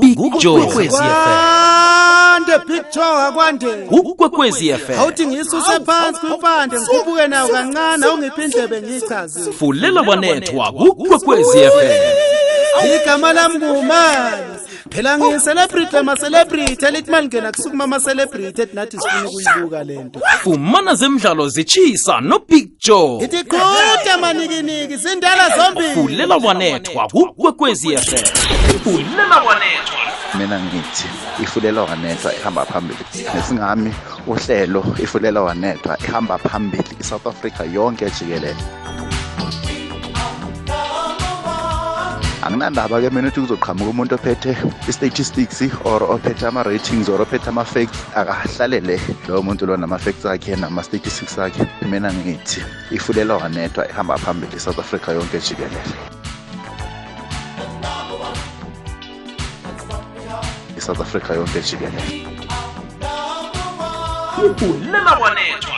big joe kwekwezi fm kwande big joe akwande ukwekwezi fm awuthi ngisuse phansi kwipande ngikhuphuke nayo kancane awungiphi indlebe ngiyichaze fulela wanethwa kukwekwezi fm igama lami ngumani. Phela ngiyicelebrity ama-celebrity elithi uma lingena kusukuma ama-celebrity ethi nathi sifuna ukuyibuka le nto. Fumana zemidlalo zitshisa nobig joe. Ithi qhuda manikiniki zindala zombili. Fulela wanethwa kukwekwezi fm fulela wanethwa. Mina ngithi ifulela wanethwa ihamba phambili. Nesingami uhlelo ifulela wanethwa ihamba phambili isouth africa yonke jikelele anginandaba-ke mina ukuthi kuzoqhamuka umuntu ophethe i-statistics or ophethe ama-ratings or ophethe ama-facts akahlalele lowo muntu lo nama-facts akhe nama-statistics akhe. Mina ngithi ifulela wanethwa ihamba phambili isouth africa yonke jikelele. Isouth africa yonke jikelele. Ifulela wanethwa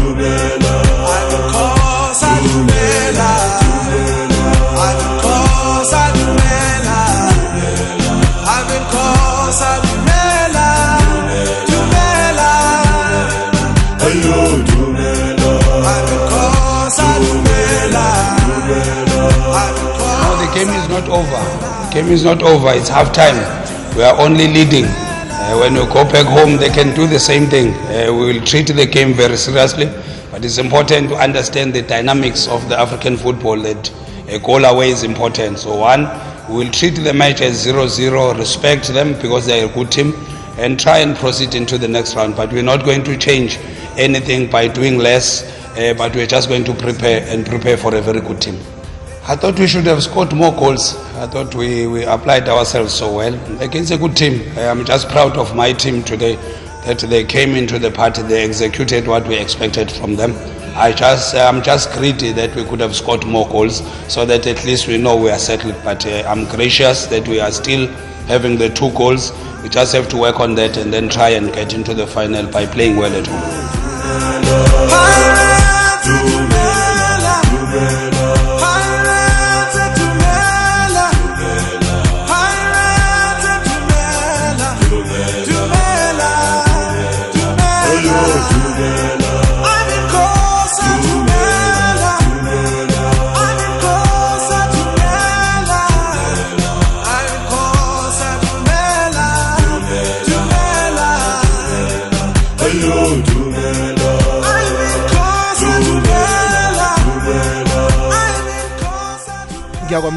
game is not over. It's half time. We are only leading. Uh, when we go back home, they can do the same thing. Uh, we will treat the game very seriously, but it's important to understand the dynamics of the African football. That a goal away is important. So one, we will treat the match as 0-0, respect them because they are a good team, and try and proceed into the next round. But we're not going to change anything by doing less. Uh, but we're just going to prepare and prepare for a very good team. I thought we should have scored more goals. I thought we, we applied ourselves so well against a good team. I am just proud of my team today that they came into the party, they executed what we expected from them. I just I'm just greedy that we could have scored more goals so that at least we know we are settled. But uh, I'm gracious that we are still having the two goals. We just have to work on that and then try and get into the final by playing well at home.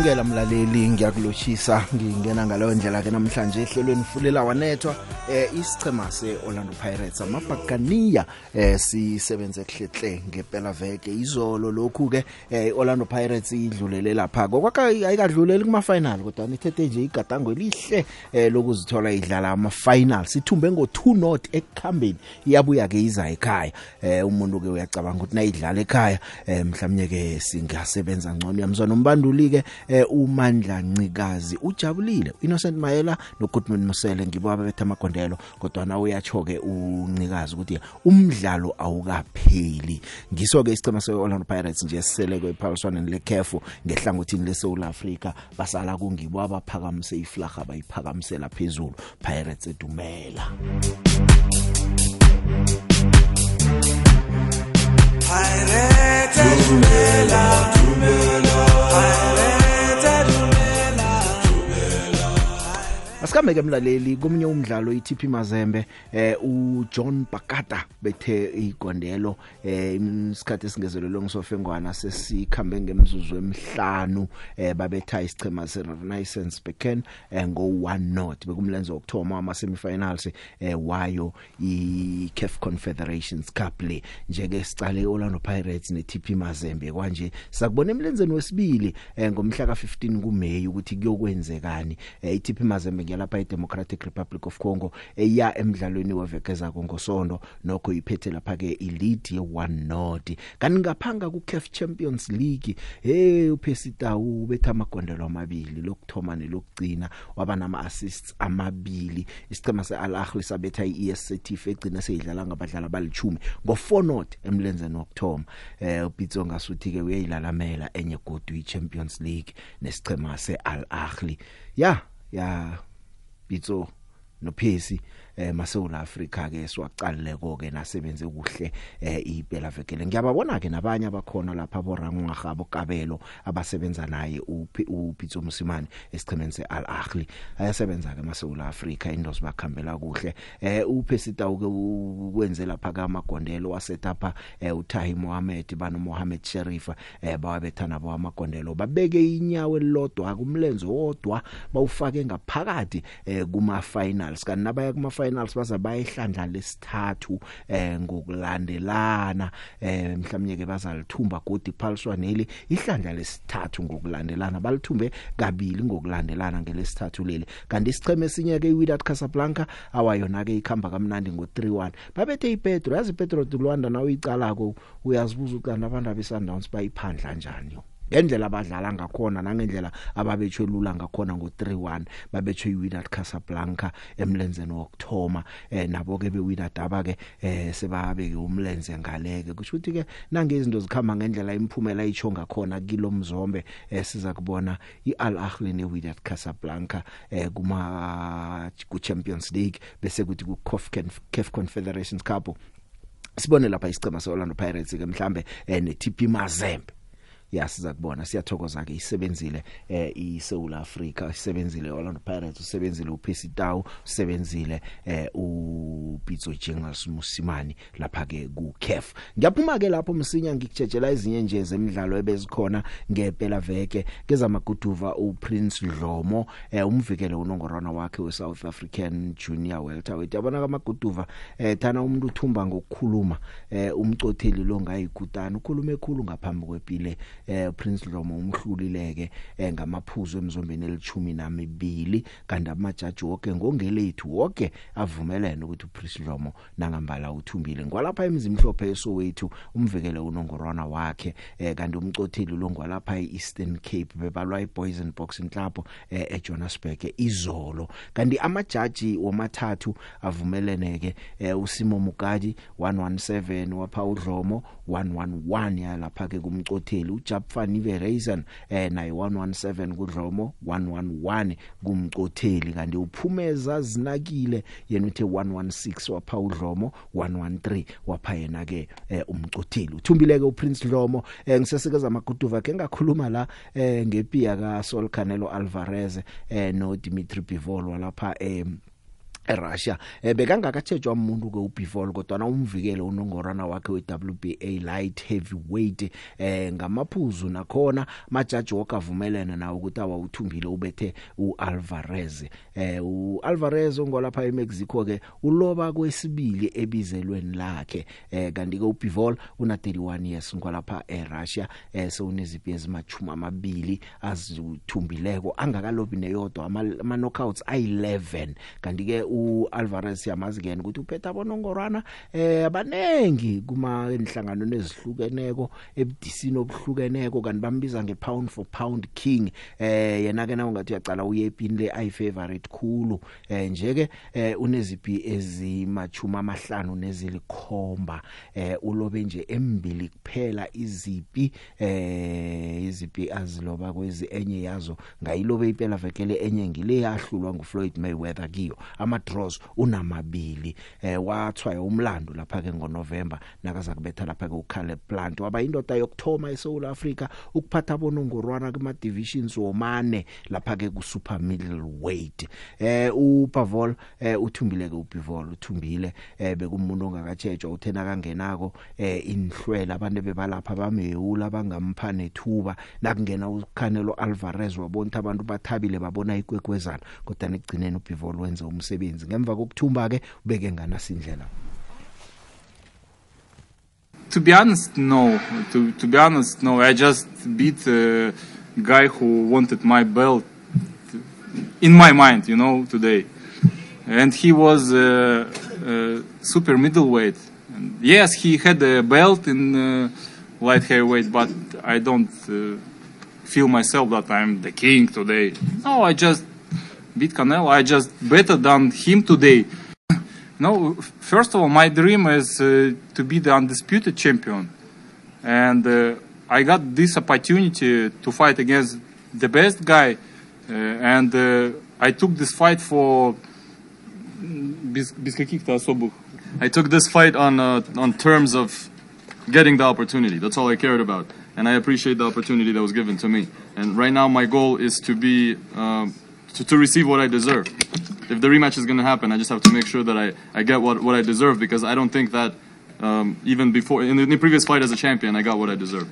ukwamukela mlaleli ngiyakulochisa ngingena ngaleyo ndlela ke namhlanje ehlelweni fulela wanethwa eh isichema seOrlando Pirates amabhakaniya eh sisebenze kuhlehle ngempela veke. Izolo lokhu ke eh iOrlando Pirates idlulele lapha. Kokwakha ayikadluleli kuma final kodwa nithethe nje igadango elihle eh lokuzithola idlala ama final sithumbe ngo 2 not ekukhambeni iyabuya ke iza ekhaya. Eh umuntu ke uyacabanga ukuthi nayidlala ekhaya eh mhlawumnye ke singasebenza ngcono. Yamzwana umbanduli ke eh uMandla Ncikazi ujabulile. Innocent Mayela noGoodman Musele ngibo ababetha amagondelo kodwa na uyacho ke uNcikazi ukuthi umdlalo awukapheli. Ngiso ke isicema seOrlando Pirates nje siseleke ephaliswaneni leCAF ngehlangothini leSouth Africa. Basala kungibo abaphakamise iflaga abayiphakamisela phezulu. Pirates edumela. Asikambe ke mlaleli komunye umdlalo iTP Mazembe eh uJohn Bakata bethe igondelo eh isikhathi esingezelelo ngisofengwana sesikhambe ngemzuzu emihlanu eh babetha isichema seRenaissance Beken eh ngo 1 not bekumlenze wokthoma ama semifinals eh wayo iCAF Confederations Cup le. Njeke sicale Orlando Pirates neTP Mazembe. Kwanje sakubona emlenzeni wesibili eh ngomhla ka15 kuMeyi ukuthi kuyokwenzekani eh iTP Mazembe ngelapha iDemocratic Republic of Congo eya emidlalweni wevekeza kongosondo nokho iphethe lapha ke elite ye1 not kanti ngaphanga kuCAF Champions League hey uPesita ubetha amagondelo amabili lokthoma nelokugcina waba nama assists amabili isicema seAl Ahly sabetha iESCT egcina seyidlala ngabadlali abalichumi ngo4 not emlenzeni wokthoma eh uPitso ngasuthi ke uyayilalamela enye godu iChampions League nesicema seAl Ahly ya ya. Pitso nophesi. Eh maSouth Africa ke siwaqalileko ke nasebenze kuhle eh iphela vekele ngiyababona ke nabanye abakhona lapha borangwaga bokabelo abasebenza naye uPitso Musimane esichemeni seAl Ahly ayasebenza ke maSouth Africa indosi bakhambela kuhle. Eh uPesita ke ukwenze lapha kaMagondelo wasetapha eh uTahi Mohammed bano Mohammed Sherifa eh bawabethana bawamagondelo babeke inyawo elilodwa kumlenze wodwa bawufake ngaphakathi kuma finals kanti nabaya kuma finals baza bayihlandla lesithathu eh ngokulandelana. Eh mhlawumnye ke bazalithumba godi phaliswaneli ihlandla lesithathu ngokulandelana balithumbe kabili ngokulandelana ngelesithathu leli. Kanti isicheme esinye ke iWydad Casablanca awayona ke ikhamba kamnandi ngo3-1 babethe iPetro yazi iPetro Luanda nawe icalako uyazibuza ukuthi abantu abesundowns bayiphandla kanjani yo ngendlela abadlala ngakhona nangendlela ababetshwelula ngakhona ngo3-1 babetshwe iWydad Casablanca emlenzeni wokthoma eh nabo ke beWydad aba ke eh sebabeke umlenze ngaleke. Kusho ukuthi ke nange izinto zikhamba ngendlela imphumela icho ngakhona kilo mzombe eh siza kubona iAl Ahly neWydad Casablanca eh kuma ku Champions League bese kuthi ku CAF Confederations Cup. Sibone lapha isicema seOrlando Pirates ke mhlambe eh neTP Mazembe. Ya siza kubona siyathokoza ke isebenzile eh iSouth Africa isebenzile Orlando Pirates usebenzile uPhisi Tau usebenzile eh uPitso Jingles Musimani lapha ke ku CAF ngiyaphuma ke lapho msinya ngikutshejela ezinye nje zemidlalo ebezikhona ngempela veke kezamaguduva uPrince Dlomo eh umvikele unongorwana wakhe weSouth African Junior Welterweight. Yabona kamaguduva eh thana umuntu uthumba ngokukhuluma eh umcotheli lo ngayikutana ukhulume ekhulu ngaphambi kwepile eh Prince Dlomo umhlulileke eh ngamaphuzu emzombeni elithumi namibili kanti amajaji wonke ngongelethu wonke avumelene ukuthi uPrince Dlomo nangambala uthumbile. Ngwalapha emzimhlophe eSowethu umvikele unongorwana wakhe eh kanti umcotheli lo ngwalapha eEastern Cape bebalwa iBoys and Boxing Club eh eJohannesburg izolo kanti amajaji womathathu avumelene ke eh uSimo Mugadi 117 wapha uDlomo 111 yalapha ke kumcotheli uJapfani Verizon eh naye 117 kuDlomo 111 kumcotheli. Kanti uphumeza zinakile yena uthe 116 wapha uDlomo 113 wapha yena ke eh, umcotheli. Uthumbile ke uPrince Dlomo eh, ngisesekeza amaguduva ke ngakhuluma la eh, ngepia ka Sol Canelo Alvarez eh, no Dimitri Bivol walapha eh, eRussia. Eh bekangakathetjwa umuntu ke uBivol kodwa na umvikele unongorana wakhe weWBA light heavyweight. Eh ngamaphuzu nakhona majaji wokavumelana nawo ukuthi awuthumbile ubethe uAlvarez. Eh uAlvarez ngolapha eMexico ke uloba kwesibili ebizelweni lakhe. Eh kanti ke uBivol una 31 years ngolapha eRussia. Eh sewunezipi ezimachuma amabili azithumbileko angakalobi neyodwa ama knockouts ay11 kanti ke uAlvarez yamazi ngene ukuthi uphetha abonongorwana eh abanengi kuma enhlangano nezihlukeneko ebudisini obuhlukeneko kanti bambiza ngepound for pound king. Eh yena ke na ungathi uyacala uyepini le ay favorite khulu. Eh nje ke eh, unezipi ezimachuma amahlanu nezilikhomba eh ulobe nje embili kuphela izipi eh izipi aziloba kwezi enye yazo ngayilobe iphela vekele enye ngile yahlulwa nguFloyd Mayweather kiyo. Ama draws unamabili. Eh wathwa umlando lapha ke ngoNovember nakaza kubetha lapha ke uCaleb Plant. Waba indoda yokthoma eSouth Africa ukuphatha bonongorwana kuma divisions womane lapha ke ku super middleweight. Eh uPavol eh uthumbile ke uPavol uthumbile eh bekumuntu ongakatshetshwa uthena kangenako eh inhlwela abantu bebalapha bamehula bangampha nethuba. Nakungena uKhanelo Alvarez wabona abantu bathabile babona ikwekwezana kodwa nekugcineni uPivol wenza umsebenzi. Ngemva kokuthumba ke ubeke To be honest, no. To, to be honest, no. I just beat a guy who wanted my belt in my mind, you know, today. And he was uh, uh, super middleweight. And yes, he had a belt in uh, light heavyweight, but I don't uh, feel myself that I'm the king today. No, I just beat Canelo. I just better than him today. No, first of all, my dream is uh, to be the undisputed champion, and uh, I got this opportunity to fight against the best guy, uh, and uh, I took this fight for без, без каких-то особых. I took this fight on uh, on terms of getting the opportunity. That's all I cared about, and I appreciate the opportunity that was given to me. And right now, my goal is to be um, to, to receive what I deserve. If the rematch is going to happen, I just have to make sure that I, I get what, what I deserve because I don't think that um, even before in the, in the previous fight as a champion, I got what I deserved.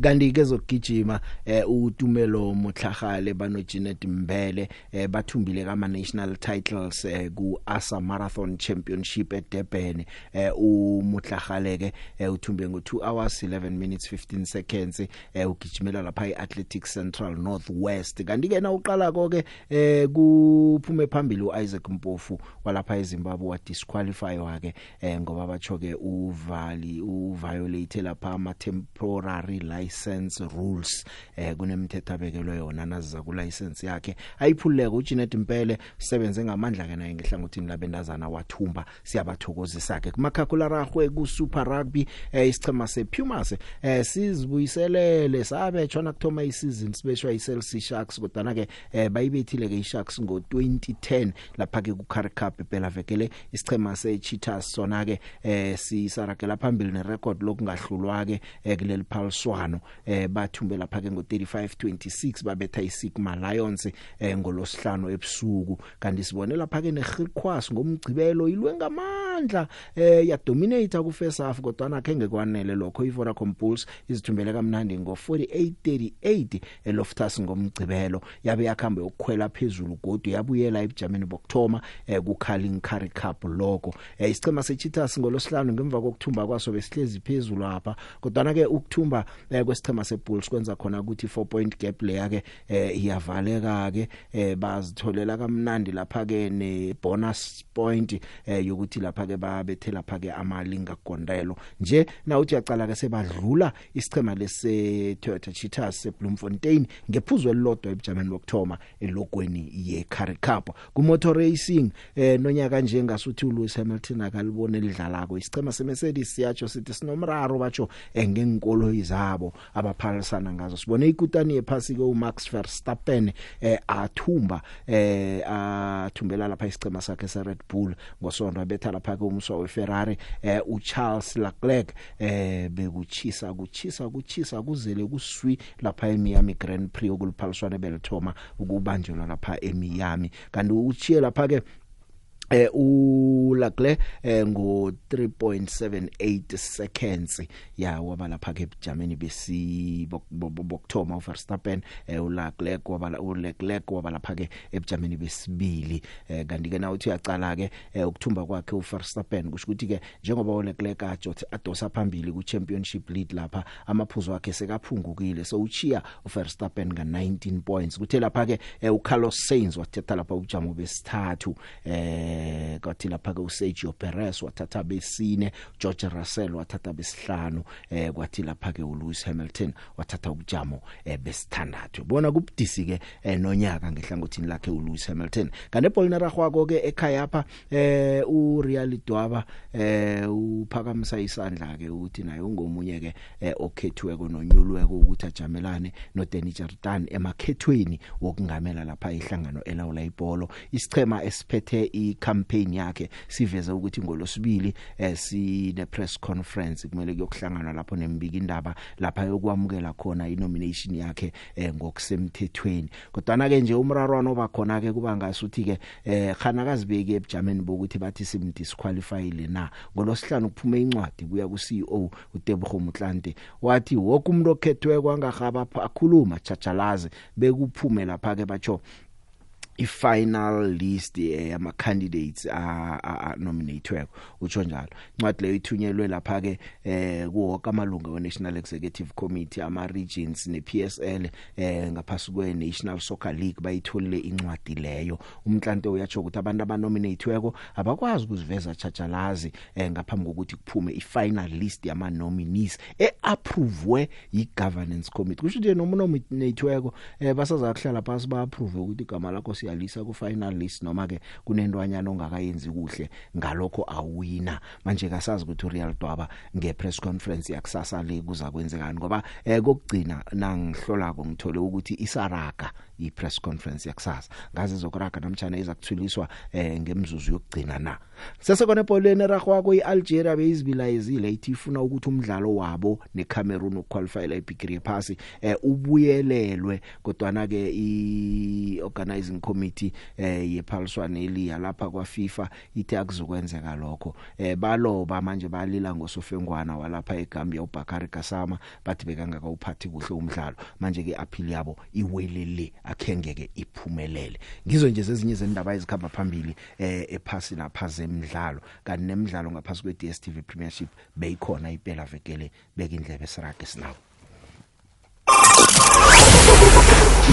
Kanti ke zokugijima eh utumelo motlhagale bano Janet Mbele eh bathumbile kama national titles eh ku ASA Marathon Championship eDurban. Eh umotlhagale ke eh, uthumbe ngo 2 hours 11 minutes 15 seconds eh ugijimela lapha eAthletic Central Northwest. Kanti ke na uqala konke eh kuphume phambili uIsaac Mpofu walapha eZimbabwe wa disqualify wake eh ngoba bacho ke uvali uviolate lapha ama temporary license rules eh kunemithetho abekelwe yona naziza ku license yakhe. Ayiphuleke uJanet Mpele sebenze ngamandla ke naye ngehlangothini labendazana wathumba siyabathokozisa ke kumakhakhula ragwe ku Super Rugby eh isichema sePumas eh sizibuyiselele sabetshwa nakuthoma isizini sibeshwa iCeltic Sharks kodwa ke eh bayibethile ke iSharks ngo 2010 lapha ke ku Currie Cup phela vekele isichema seCheetahs. Sona ke eh sisarakela phambili nerecord lokungahlulwa ke eh, kuleli phaliswano. Eh bathumbe lapha ke ngo 35 26 babetha iSigma Lions eh ngolosihlanu ebusuku. Kanti sibone lapha ke neGriquas ngomgcibelo ilwe ngamandla eh ya dominate ku first half kodwa na kenge kwanele lokho. iVodacom Bulls izithumbele kamnandi ngo 48 38 eLoftus ngomgcibelo. Yabe yakhambe ukukhwela phezulu godu yabuyela ebujameni bokthoma eh ku Carling Currie Cup lokho. Eh isichema seCheetahs ngolosihlanu ngemva kokuthumba kwaso besihlezi phezulu lapha kodwa ke ukuthumba eh, kwesichema seBulls kwenza khona ukuthi 4 point gap leya ke eh, iyavaleka ke eh, bazitholela kamnandi lapha ke ne bonus point eh, yokuthi lapha ke babethe lapha ke amalinga gondelo. Nje na uthi yacala ke sebadlula isichema lese Toyota Cheetahs seBloemfontein ngephuzo elilodwa ebujameni bokthoma elogweni ye Currie Cup. Ku motor racing eh nonyaka nje ngasuthi uLewis Hamilton akalibone lidlalako isichema seMercedes siyatsho sithi sinomraro batsho engenkolo izabo abaphalisana ngazo. Sibone ikutani yephasi ke uMax Verstappen eh athumba eh athumbela lapha isichema sakhe se Red Bull ngosonto abetha lapha ke umswa weFerrari eh uCharles Leclerc eh bekuchisa kuchisa kuchisa kuzele kuswi lapha eMiami Grand Prix okuliphaliswane belithoma ukubanjelwa lapha eMiami. Kanti uchiye lapha ke eh ulagle eh ngo 3.78 seconds. Ya waba lapha ke Germany besi bokthoma uVerstappen eh ulagle waba uLeclerc waba lapha ke eBgermany besibili. Eh kanti ke na uthi uyacala ke ukuthumba kwakhe uVerstappen kusho ukuthi ke njengoba uLeclerc ajothi adosa phambili ku championship lead lapha amaphuzu akhe sekaphungukile. So uchiya uVerstappen nga 19 points. Kuthe lapha ke uCarlos Sainz wathetha lapha ujamo besithathu. Eh eh kwathi lapha ke uSergio Perez wathatha besine George Russell wathatha besihlanu eh kwathi lapha ke uLewis Hamilton wathatha ubujamo eh besithandathu. Bona kubudisi ke eh, nonyaka ngehlangothini lakhe uLewis Hamilton. Kanti eBolnera kwako ke ekhaya apha eh uReal Dwaba eh uphakamisa isandla ke ukuthi naye ungomunye ke eh, okhethweko nonyulweko ukuthi ajamelane noDenny Jordan emakhethweni wokungamela lapha ihlangano elawula ibhola isichema esiphethe i campaign yakhe siveze ukuthi ngolosibili eh sine press conference kumele kuyokuhlangana lapho nembiki indaba lapha yokwamukela khona inomination yakhe eh ngokusemthethweni. Kodwa ke nje umrarwana oba khona ke kuba ngasuthi ke eh khana kazibeki ebujameni bokuthi bathi simdisqualifyile na? Ngolosihlanu kuphume incwadi kuya ku CEO uTebogo Mtlante wathi wonke umuntu okhethwe kwangahaba akhuluma chachalazi bekuphume lapha ke batsho i-final list eh, yama candidates a nominateweko utsho njalo. Incwadi leyo ithunyelwe lapha ke eh kuwonke amalungu we National Executive Committee ama regions ne PSL eh ngaphasi kwe National Soccer League bayitholile incwadi leyo. Umntlante uyatsho ukuthi abantu abanominateweko abakwazi ukuziveza chachalazi eh ngaphambi kokuthi kuphume i-final list yama nominees eapprovewe yi-governance committee. Kusho nje noma nominateweko eh basaza kuhlala phansi ba approve ukuthi igama lakho siyalisa ku final list noma ke kunendwanyana ongakayenzi kuhle ngalokho awina. Manje kasazi ukuthi Real Dwaba ngepress conference yakusasa le kuza kwenzekani ngoba eh kokugcina nangihlola ngithole ukuthi isaraga. Ipress conference yakusasa. Ngaze zokuraga namtjana izakuthwiliswa eh ngemzuzu yokugcina na. Sesekona eboleni ragwako iAlgeria beyizibilayizile ithi ifuna ukuthi umdlalo wabo neCameroon uqualify la ibigiri yephasi eh ubuyelelwe. Kodwa na ke i organizing committee eh yephaliswane eliya lapha kwa FIFA ithi akuzokwenzeka lokho. Eh baloba manje balila ngosofengwana walapha eGambia uBakari Kasama bathi bekangaka uphathi kuhle umdlalo. Manje ke appeal yabo iwelele akhengeke iphumelele. Ngizo nje ezinye zendaba ezikhamba phambili eh ephasi lapha zemidlalo. Kanti nemidlalo ngaphasi kwe DStv Premiership beyikhona iphela vekele beka indlebe sirage sinawo.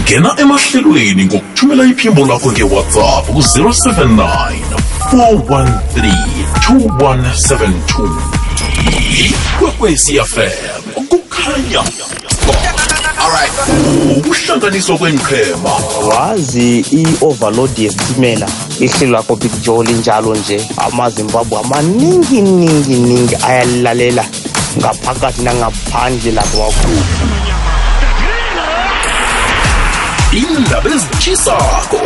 Ngena emahlelweni ngokuthumela iphimbo lakho ngewhatsapp ku-079 413 2172 ikwekwecfm kukhanya. Ukuhlanganiswa kwenqhema wazi i-overload yesitimela. Ihlelo lakho big joe linjalo nje. Amazimbabwe amaningi ningi ningi ayalilalela ngaphakathi nangaphandle lapho wakhulu indaba ezitshisako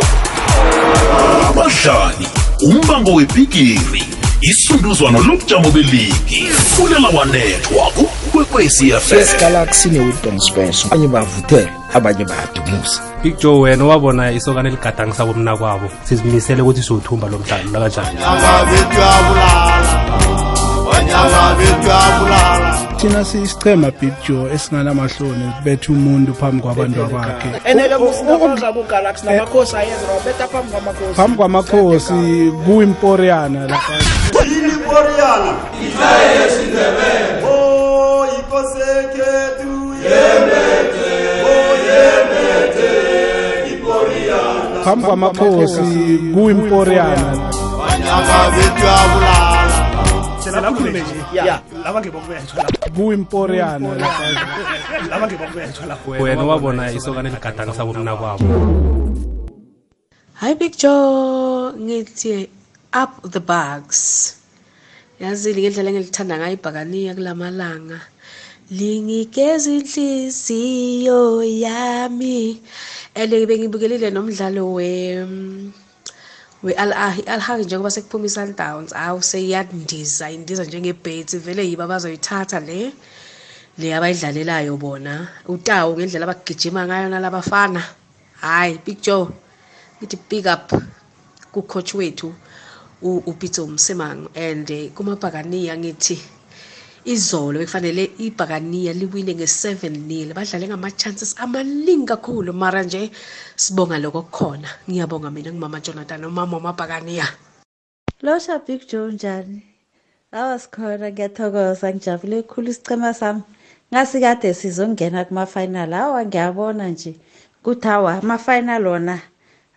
abadlali umbango webhigiri. Isunduzwano lobujamo beligi. Fulela wanethwa kukwekwecfm yes galaxy ne-wisdom special. Abanye bavuthela abanye bayadumusa big joe wena wabona isokana eligadangisa komna kwabo sizimisele ukuthi siwuthumba lo mdlalo lakanjani thina siyisichema big joe esinganamahloni betha umuntu phambi kwabantu bakhe robeta phambi kwamakhosi. kuimporiana lapha Imporiana Itaye yesindebele ikosekhethu yembethe. Oh yembethe. Imporiana phambi kwamakhosi kuimporiana Banyaka bethu abulala Selakhulume nje. laba lapho wena wabona isokana eligadangisa komna kwabo Hi Big Joe. Ngithi up the bugs yazile ngendlela engilithanda ngayo ibhakaniya kulamalanga. Lingigeza inhliziyo yami ande bengibukelile nomdlalo we we Al Ahly Al Ahly njengoba sekuphuma iSundowns awu seyandiza indiza njengebheti vele yiba bazoyithatha le le abayidlalelayo bona. Utawu ngendlela abagijima ngayo nalabafana. Hayi Big Joe ngithi big up ku coach wethu uPitso Msemango and kumabhakaniya ngithi izolo bekufanele ibhakaniya liwine nge7 nil. Badlale ngama chances amaningi kakhulu. Mara nje sibonga lokho kukhona ngiyabonga mina ngumama Jonathan umama wamabhakaniya. Losha Big Joe njani awasikhona ngiyathokoza ngijabule kakhulu isicema sami. Ngasikade sizongena kuma final awa ngiyabona nje. Kuthi awa ama final wona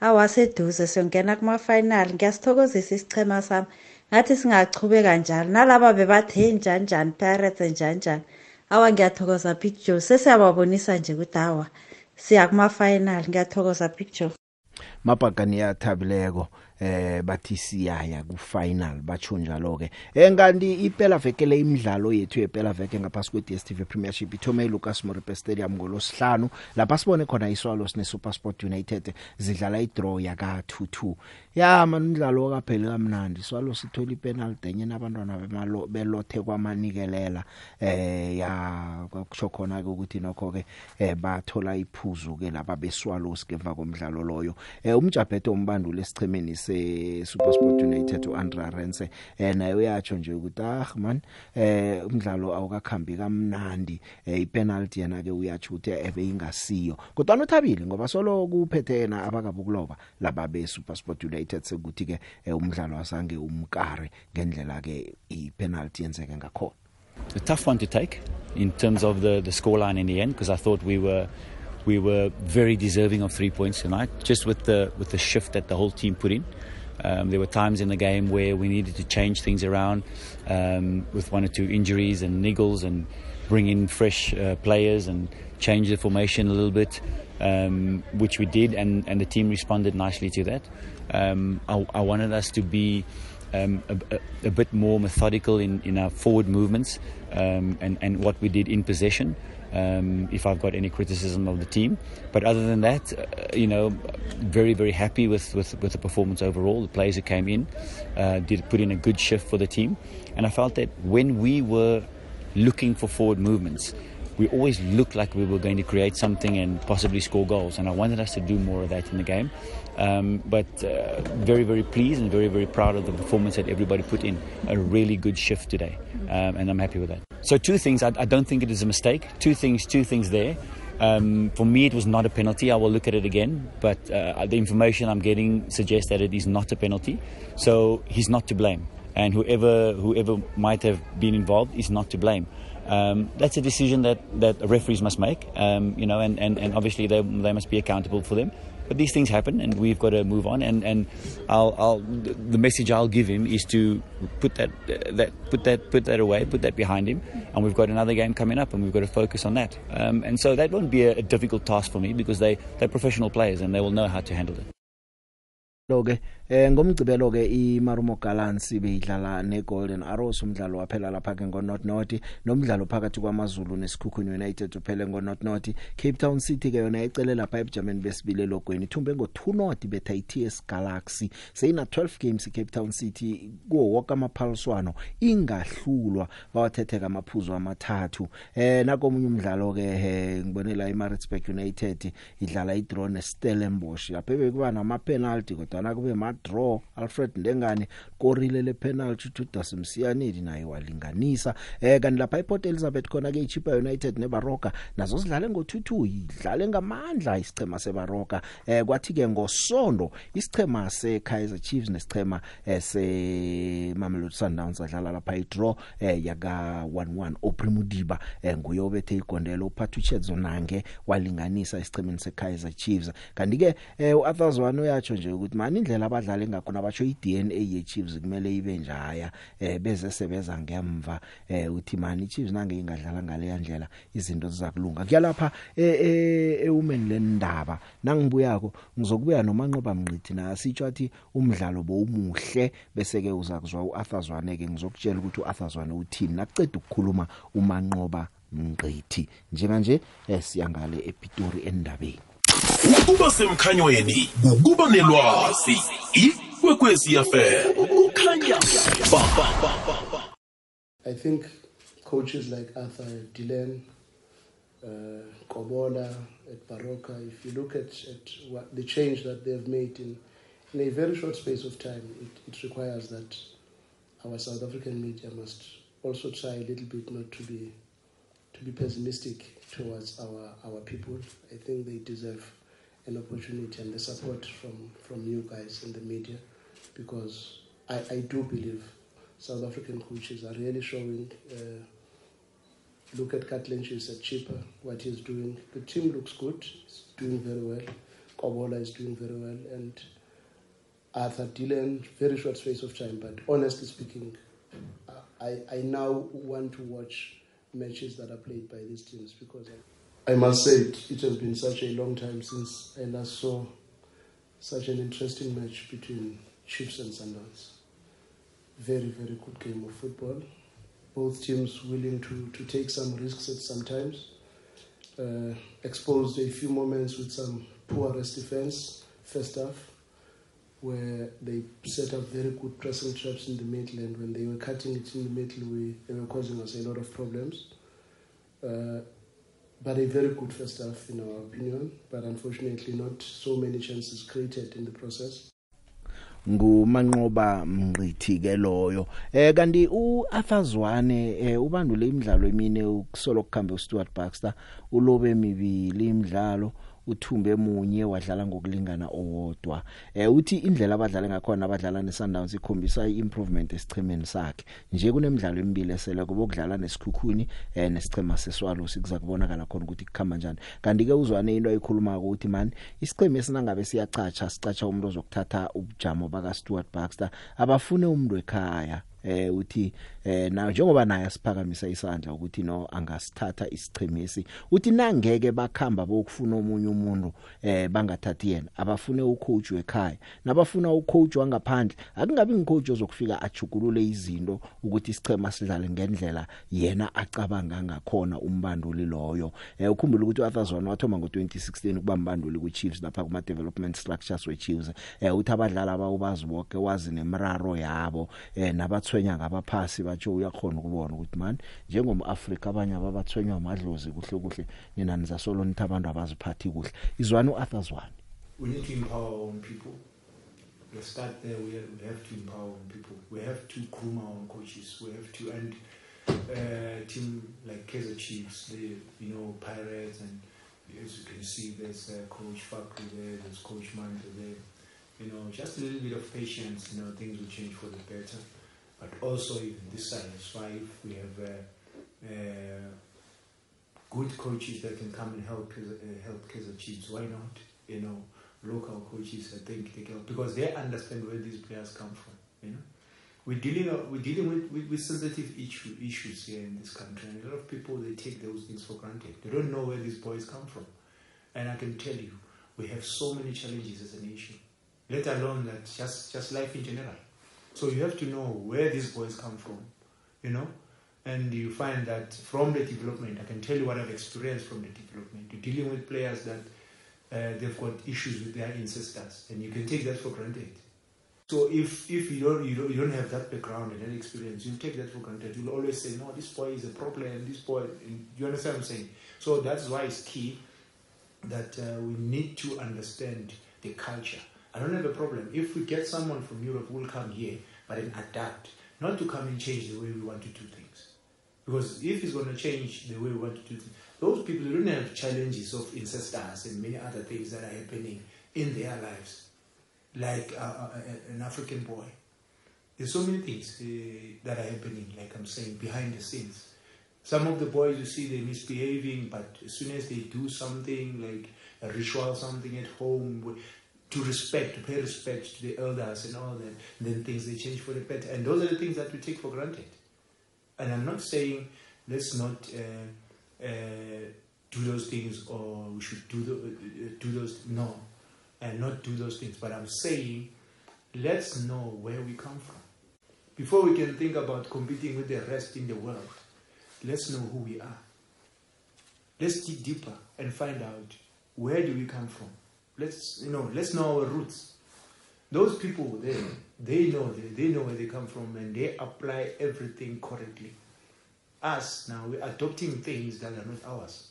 awaseduze siyongena kuma-final. Ngiyasithokozisa isichema sami. Ngathi singachubeka njalo. Nalaba bebathi hey njani njani? Pirates njani njani? Awa ngiyathokoza big joe. Sesiyababonisa nje ukuthi awa siya kuma-final. Ngiyathokoza big joe. Mabhagani yathabileko eh bathi siyaya ku final batsho njalo ke eh kanti iphela veke le imidlalo yethu yephela veke ngaphasi kwe DStv Premiership ithome Lucas Moripe Stadium ngolosihlanu. Lapha sibone khona iswalo sine SuperSport United zidlala idraw yaka 2-2 ya man umdlalo kapheli kamnandi. Swalo sithola ipenalty enye nabantwana bemalo belothe kwamanikelela. Eh ya kusho khona ke ukuthi nokho ke eh bathola iphuzu ke laba beswalos ngemva komdlalo loyo. Eh umjabhedo umbandule esichemeni se SuperSport United uAndra Rense eh naye uyatsho nje ukuthi ah man eh umdlalo awukakhambi kamnandi. Eh ipenalty yena ke uyatsho ukuthi ebe ingasiyo kodwa nothabile ngoba solo kuphethe yena abakabukuloba laba be SuperSport United sekuthi ke eh, umdlalo asange umkare ngendlela ke yenzeke ngakhona a tough one to take in terms of the, the scoreline in the end because I thought we were we were very deserving of three points tonight just with the with the shift that the whole team put in. Um, there were times in the game where we needed to change things around um, with one or two injuries and niggles and bring in fresh uh, players and change the formation a little bit, um, which we did, and, and the team responded nicely to that. Um, I, I wanted us to be um, a, a, a bit more methodical in, in our forward movements um, and, and what we did in possession. Um, if I've got any criticism of the team, but other than that, uh, you know, very very happy with, with, with the performance overall. The players who came in uh, did put in a good shift for the team, and I felt that when we were looking for forward movements, we always looked like we were going to create something and possibly score goals. And I wanted us to do more of that in the game. Um, but uh, very, very pleased and very, very proud of the performance that everybody put in. A really good shift today, um, and I'm happy with that. So two things. I, I don't think it is a mistake. Two things. Two things there. Um, for me, it was not a penalty. I will look at it again, but uh, the information I'm getting suggests that it is not a penalty. So he's not to blame, and whoever whoever might have been involved is not to blame. Um, that's a decision that, that referees must make, um, you know, and, and, and obviously they, they must be accountable for them. But these things happen, and we've got to move on. And, and I'll, I'll, the message I'll give him is to put that, that, put that, put that away, put that behind him. And we've got another game coming up, and we've got to focus on that. Um, and so that won't be a, a difficult task for me because they, they're professional players and they will know how to handle it. Loke eh ngomgcibelo ke iMarumo Gallants beyidlala neGolden Arrows umdlalo waphela lapha ke ngoNorth North nomdlalo phakathi kwaMazulu neSikhukhuni United uphele ngoNorth North. Cape Town City ke yona icele lapha eBgerman besibile logweni ithumbe ngo2 North betha iTS Galaxy. Seyina 12 games Cape Town City kuwo wonke amaphaliswano ingahlulwa bawathetheka amaphuzu amathathu. Eh nakomunye umdlalo ke eh, ngibonela iMaritzburg United idlala idraw neStellenbosch lapha bekuba nama penalty kodwa kube ma draw Alfred Ndengane korile le penalty uJudas Msiyaneli naye walinganisa. Eh kanti lapha ePort Elizabeth khona ke iChipa United neBaroka nazo sidlale ngo22 idlale ngamandla isichema seBaroka eh kwathi ke ngosonto isichema seKaizer Chiefs nesichema eh, se Mamelodi Sundowns adlala lapha idraw eh yaka 11 Oprimudiba eh nguyobethe igondelo uPathuchedzo nange walinganisa isichemeni seKaizer Chiefs. Kanti ke eh uAthazwane uyatsho nje ukuthi mani indlela abadlala ngakhona basho iDNA yeChiefs. Kumele ibe njaya eh beze sebeza ngemva eh uthi mani iChiefs nange ingadlala ngale ndlela izinto zizakulunga. Kuyalapha ewomen lendaba nangibuyako ngizokubuya nomanqoba mnqithi na sitsho athi umdlalo bowumuhle bese ke uza kuzwa uArthur Zwane ke ngizokutshela ukuthi uArthur Zwane uthini naqeda ukukhuluma umanqoba mnqithi njenga nje eh, siyangale ePitori endabeni. Ukuba semkhanyweni ukuba nelwazi ikwekwezi FM kukhanya ba I think coaches like Arthur Dylan, uh, Kobola at Baroka, if you look at, at what the change that they've made in, in a very short space of time, it, it requires that our South African media must also try a little bit not to be to be pessimistic towards our, our people. I think they deserve an opportunity and the support from, from you guys in the media because I, I do believe South African coaches are really showing. Uh, look at Katlin, she's a cheaper, what he's doing. The team looks good, it's doing very well. Kobola is doing very well. And Arthur Dillon, very short space of time, but honestly speaking, I, I now want to watch matches that are played by these teams because I, I must say it, it has been such a long time since I last saw such an interesting match between Chiefs and Sundowns. Very, very good game of football. Both teams willing to, to take some risks at some times. Uh, exposed a few moments with some poorest defense, first half, where they set up very good pressing traps in the middle, and when they were cutting it in the middle, we, they were causing us a lot of problems. Uh, but a very good first half, in our opinion, but unfortunately, not so many chances created in the process. Ngumanqoba mnqithi ke loyo. Eh kanti uAfazwane eh ubandule imidlalo emine ukusolo kuhambe uStuart Baxter ulobe mibili imidlalo. Uthumbe emunye wadlala ngokulingana owodwa. Eh uthi indlela abadlala ngakhona abadlala neSundowns ikhombisa improvement esichemeni sakhe. Nje kunemidlalo emibili esele kuba ukudlala nesikhukhuni eh nesichema seswalo sikuza kubonakala khona ukuthi kukhamba kanjani kanti ke uzwane into ayikhuluma ukuthi man isicheme esinangabe siyacatsha sicatsha umuntu ozokuthatha ubujamo baka Stuart Baxter abafune umuntu ekhaya. Eh uthi eh na njengoba naye asiphakamisa isandla ukuthi no angasithatha isichemisi uthi nangeke bakhamba bokufuna omunye umuntu eh bangathathi yena abafune ucoach wekhaya. Nabafuna ucoach wangaphandle akungabi ngicoach ozokufika ajukulule izinto ukuthi isichema sidlale ngendlela yena acabanga ngakhona umbanduli loyo. Eh ukhumbula ukuthi uAthazwana wathoma ngo2016 kuba mbanduli kuChiefs lapha kuma development structures weChiefs. Eh uthi abadlali abawubazi bonke wazi nemraro yabo eh nabathwenya ngabaphasi batsho uyakhona ukubona ukuthi man njengomAfrika abanye ababathwenywa amadlozi kuhle kuhle nina nizasolo nithi abantu abaziphathi kuhle izwana uAthazwana We need to empower our own people. Let's start there. We have, we have to empower our own people. We have to groom our own coaches. We have to, and uh, team like Kaiser Chiefs, the you know Pirates, and as you can see, there's uh, Coach Fakri there, there's Coach Manta there. You know, just a little bit of patience. You know, things will change for the better. But also, even this side is five. We have uh, uh, good coaches that can come and help uh, help Kaiser Chiefs. Why not? You know, local coaches. I think they can because they understand where these players come from. You know, we're dealing we're dealing with, with, with sensitive issue, issues here in this country, and a lot of people they take those things for granted. They don't know where these boys come from, and I can tell you, we have so many challenges as a nation. Let alone that just just life in general. So you have to know where these boys come from, you know, and you find that from the development, I can tell you what I've experienced from the development. You're dealing with players that uh, they've got issues with their ancestors, and you can take that for granted. So if if you don't you don't, you don't have that background and that experience, you take that for granted. You'll always say, no, this boy is a problem. This boy, you understand what I'm saying? So that's why it's key that uh, we need to understand the culture. I don't have a problem if we get someone from Europe who will come here, but then adapt, not to come and change the way we want to do things. Because if it's going to change the way we want to do things, those people don't have challenges of ancestors and many other things that are happening in their lives, like uh, uh, uh, an African boy. There's so many things uh, that are happening, like I'm saying, behind the scenes. Some of the boys you see they're misbehaving, but as soon as they do something like a ritual, something at home, to respect, to pay respect to the elders and all that, then things they change for the better. And those are the things that we take for granted. And I'm not saying let's not uh, uh, do those things or we should do, the, uh, do those, no, and not do those things. But I'm saying let's know where we come from. Before we can think about competing with the rest in the world, let's know who we are. Let's dig deeper and find out where do we come from. Let's you know, let's know our roots. Those people there, they know they, they know where they come from and they apply everything correctly. Us now we're adopting things that are not ours.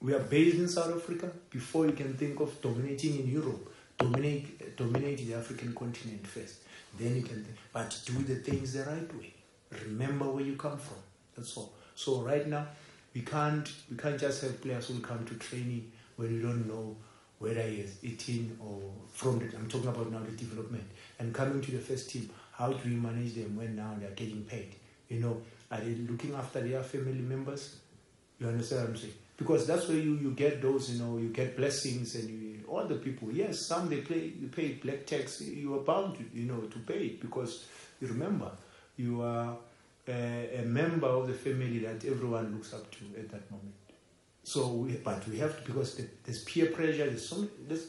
We are based in South Africa. Before you can think of dominating in Europe, dominate dominate the African continent first. Then you can, think, but do the things the right way. Remember where you come from. That's all. So right now, we can't we can't just have players who come to training when we don't know whether he is 18 or from the. I'm talking about now the development and coming to the first team. How do we manage them when now they are getting paid? You know, are they looking after their family members? You understand what I'm saying? Because that's where you, you get those, you know, you get blessings and you, all the people. Yes, some they pay you pay black tax. You are bound to, you know, to pay it because you remember you are a, a member of the family that everyone looks up to at that moment. So, we, but we have to because the, there's peer pressure. There's so there's,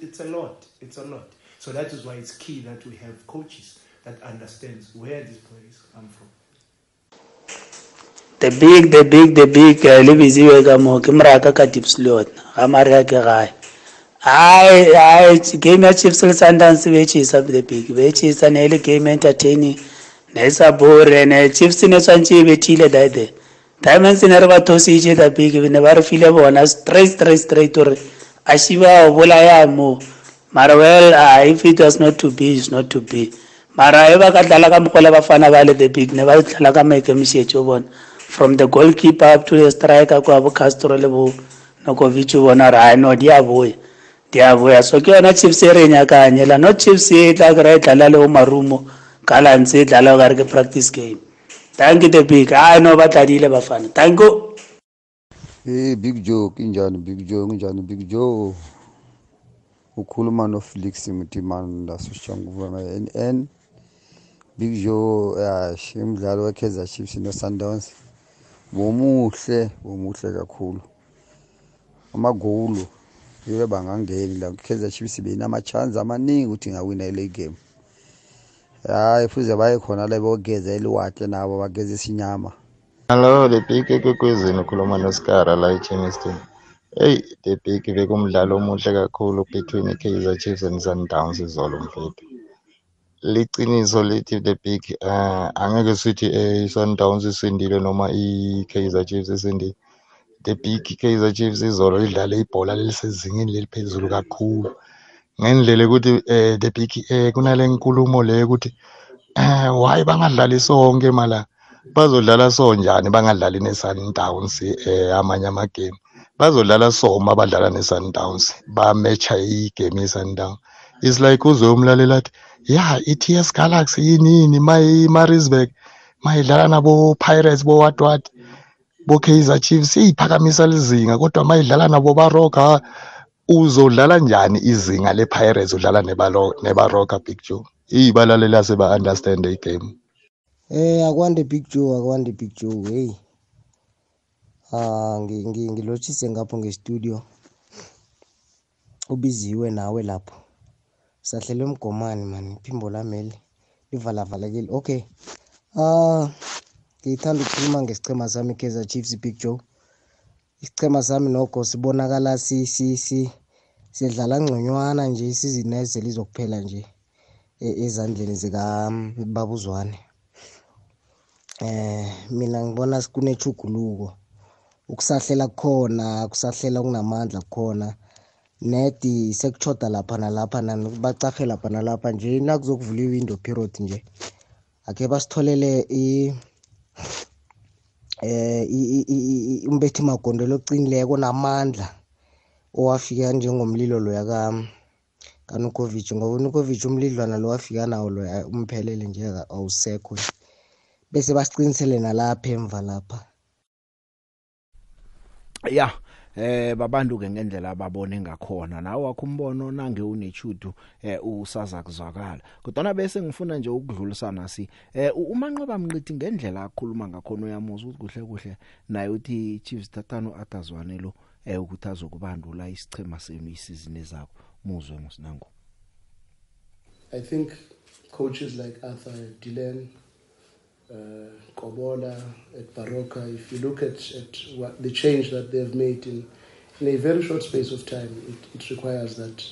it's a lot. It's a lot. So that is why it's key that we have coaches that understands where these players come from. the big the big the big eh, le biziwe ka mo ke moraka ka ga mare ka ke gae ai ai game ya chiefs le sundowns be chisa the big be chisa ne le game entertaining ne sa bore ne chiefs ne swantse be tile that there ne re ba thositse the big ne ba re file bona straight straight straight ore a shiba o bolaya mo mara well uh, if it was not to be is not to be. Mara e ba ka dlala ka mokgwa le bafana ba le the big ne ba dlala ka maikemišetšo bona from the goalkeeper up to the striker kwa bo castro le bo nokovic bona re no di a boya di a boya so ke yona chiefs e re nyakanyela no chiefs e tla kry e dlala le bo marumo ka lantse e dlala o kare ke practice game thank you the big ai no ba tladile bafana thank you Hey Big Joe, kinjani Big Joe, kinjani Big Joe? Ukhuluma no Felix Mutimani la Soshanguva ma NN. Big Joe yash imidlalo we Kaizer Chiefs no Sundowns. Bomuhle, bomuhle kakhulu. Amagoli yibe bangangeni la Kaizer Chiefs benama chance amaningi ukuthi ngawina le game. Hayi fuze baye khona le bogeza eliwahle nabo bageza isinyama. Hello, the big ekwekwezini ukhuluma noSkara la eChemiston. Hey, the big bekumdlalo omuhle kakhulu between iKaizer Chiefs and Sundowns izolo mfethu. Liqiniso lithi the big uh, angeke sithi eh, iSundowns isindile noma iKaizer Chiefs isindile. The big Kaizer Chiefs izolo idlale ibhola lelisezingeni leliphezulu kakhulu. Ngendlela ukuthi eh, the big eh, kunale nkulumo le ukuthi eh, why bangadlali sonke mala bazodlala so njani bangadlali ne-Sundowns eh amanye amagame. Bazodlala so uma badlala ne-Sundowns bamatcha igame ye-Sundowns it's like uzwe umlalela athi ya i-TS Galaxy yini yini mayi-Maritzburg mayidlala nabo Pirates bo what what bo Kaizer Chiefs iyiphakamisa lizinga kodwa mayidlala nabo baroka uzodlala njani izinga le-Pirates udlala neba-roka big joe iyibalaleli aseba understand igame Eh akwande Big Joe akwande Big Joe hey. Ah ngi- ngi- ngilotshise ngapho ngestudio. Ubiziwe nawe lapho. Sahlele umgomani man iphimbo lameli livalavalekile. Okay. Ah ngithanda ukukhuluma ngesichema sami Kaizer Chiefs Big Joe. Isichema sami nokho sibonakala si si si sidlala ngconywana nje isizini ezeli zokuphela nje e- ezandleni zika babuzwane. Eh mina ngibona kunechuguluko ukusahlela kukhona kusahlela kunamandla kukhona nedi sekuchoda lapha nalapha nani bacahe lapha nalapha nje nakuzokuvula i-window period nje akhe basitholele i eh umbethi magondelo oqinileko onamandla owafika njengomlilo loya ka kaNukovic ngoba uNukovic umlidlwana lo wafika nawo loya umphelele nje awusekho bese basiqinisele nalapha emva lapha. Ya eh babantu ke ngendlela ababone ngakhona. Nawe wakho umbono nange unechudu eh usaza kuzwakala. Kodwa bese ngifuna nje ukudlulisana si eh u- umanqoba mnqithi ngendlela akhuluma ngakhona uyamuza ukuthi kuhle kuhle naye uthi Chiefs tatano atazwane lo eh ukuthi azokubandula isichema senu isizini ezako. Muzwe ngosinango. I think coaches like Arthur Dylan, uh, Kobola, at Baroka, if you look at, at what the change that they've made in, in a very short space of time, it, it requires that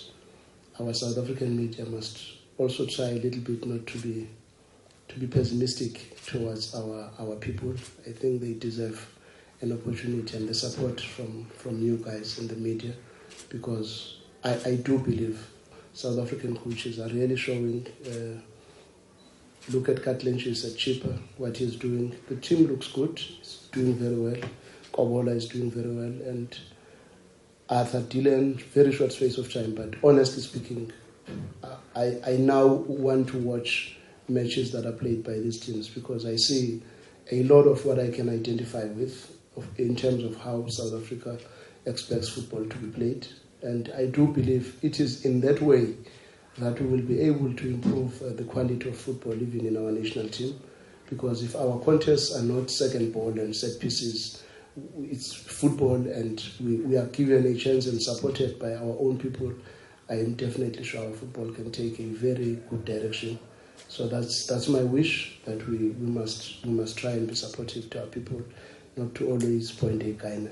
our South African media must also try a little bit not to be to be pessimistic towards our, our people. I think they deserve an opportunity and the support from, from you guys in the media because I, I do believe South African coaches are really showing. Uh, look at Katlench is a cheaper, what he's doing. The team looks good, he's doing very well. Kobola is doing very well, and Arthur Dillon, very short space of time. But honestly speaking, I, I now want to watch matches that are played by these teams because I see a lot of what I can identify with in terms of how South Africa expects football to be played. And I do believe it is in that way that we will be able to improve uh, the quality of football even in our national team. Because if our contests are not second ball and set pieces, it's football and we, we are given a chance and supported by our own people, I am definitely sure our football can take a very good direction. So that's that's my wish that we, we must we must try and be supportive to our people, not to always point a gun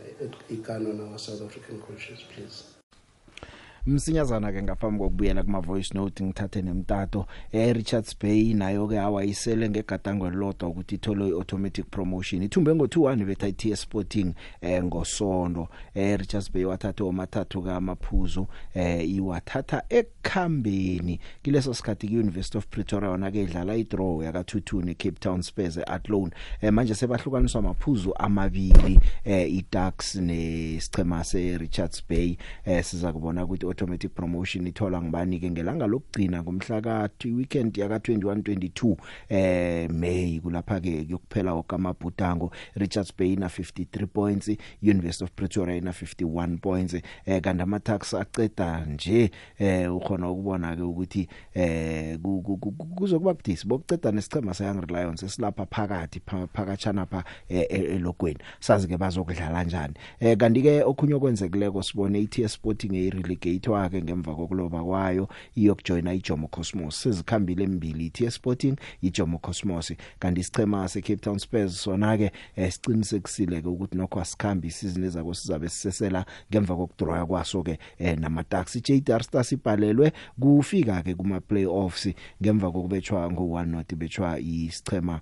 a gun on our South African coaches, please. Msinyazana ke ngaphambi kokubuyela kuma voice note ngithathe nemtato. Eh Richards Bay nayo ke awayisele ngegadango lodwa ukuthi ithole iautomatic promotion. Ithumbe ngo2-1 betha iTS Sporting eh ngosonto eh Richards Bay wathatha omathathu kamaphuzu eh iwathatha ekhambeni. Kileso sikhathi ku University of Pretoria wona ke idlala idraw yaka 2-2 ne Cape Town Spurs eAthlone eh manje sebahlukaniswa amaphuzu amabili eh iDucks nesichema se Richards Bay eh siza kubona ukuthi automatic promotion ithola ngibani ke ngelanga lokugcina ngomhla ka weekend yaka 21 22 eh May kulapha ke kuyokuphela okamabhutango Richards Bay na 53 points University of Pretoria ina 51 points eh kanti ama tax aceda nje eh ukhona ukubona ke ukuthi eh kuzokuba budisi. Bokuceda nesicema se Young Lions esilapha phakathi phakachana pha elogweni. Sazi ke bazokudlala kanjani eh kanti ke okhunye okwenzekileko sibone iTS Sporting erelegate wakhe ngemva kokuloba kwayo iyokujoina iJomo Cosmos. Sezikhambile embili iTS Sporting iJomo Cosmos. Kanti isichema seCape Town Spurs sona ke siqinisekisile ke ukuthi nokho asikhambi isizini ezako sizabe sisesela ngemva kokudraw kwaso ke eh, namataxi JDR Stars ibhalelwe kufika ke kuma playoffs ngemva kokubetshwa ngo1 not betshwa isichema.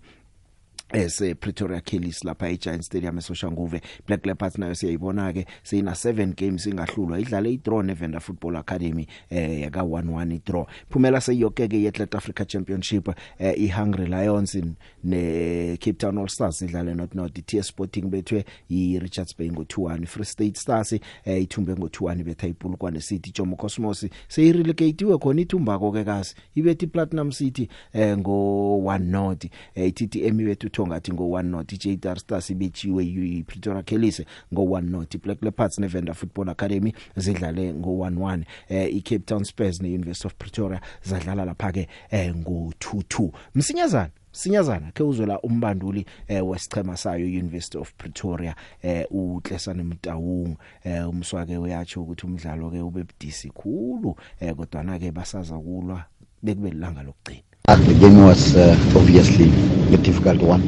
Ese Pretoria Kellys lapha eGiant Stadium eSoshanguve. Black Leopards nayo siyayibona ke seyina 7 games ingahlulwa. Idlale idraw neVenda Football Academy eh yaka 1-1 idraw. Phumela seyoke ke yeAtlet Africa Championship eh iHungry Lions ne Cape Town All Stars idlale not not. iTS Sporting bethwe iRichards Bay ngo2-1 Free State Stars eh ithumbe ngo2-1 betha iPulukwane City. Jomo Cosmos seyirelegatiwe khona ithumbako ke kasi ibethi Platinum City eh ngo1 not eh TTM bethu ngathi ngo1 not iJDR Stars ibethiwe iPretoria Kellys ngo1 not iBlack Leopards neVenda Football Academy zidlale ngo11 eh iCape Town Spurs neUniversity of Pretoria zadlala lapha ke eh ngo22 msinyazana sinyazana ke uzola umbanduli eh wesichema sayo University of Pretoria eh uTlesane Mtawung eh umswake uyatsho ukuthi umdlalo ke ube budisi khulu eh kodwa na ke basaza kulwa bekube lilanga lokugcina. Uh, the game was uh, obviously a difficult one.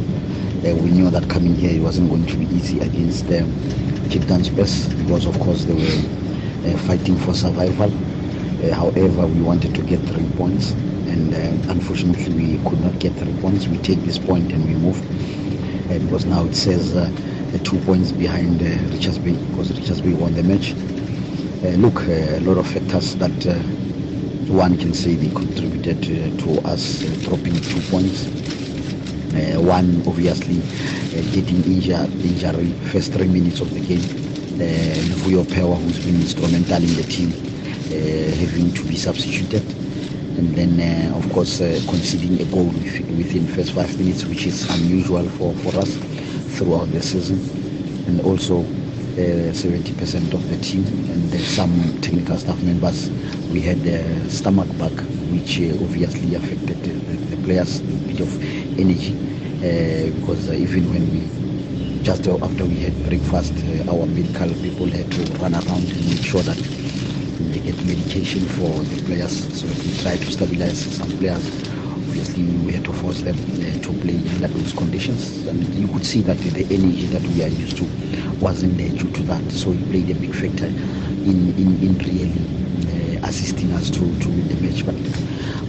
Uh, we knew that coming here it wasn't going to be easy against um, Cape Town Spurs because, of course, they were uh, fighting for survival. Uh, however, we wanted to get three points, and uh, unfortunately, we could not get three points. We take this point and we move uh, because now it says two points behind Richards Bay because Richards Bay won the match. Look, a lot of factors that. One can say they contributed uh, to us uh, dropping two points. Uh, one, obviously, getting injured, injury first three minutes of the game. Uh, Pewa, who's been instrumental in the team, having to be substituted. And then, uh, of course, uh, conceding a goal within first five minutes, which is unusual for, for us throughout the season. And also, uh, 70% of the team and uh, some technical staff members we had uh, stomach bug which uh, obviously affected the, the, players a bit of energy uh, because uh, even when we just after we had breakfast uh, our medical people had to run around and make sure that they get medication for the players so we try to stabilize some players obviously we had to force them uh, to play under those conditions. And you could see that the energy that we are used to wasn't there due to that. So it played a big factor in, in, in really uh, assisting us to, to win the match. But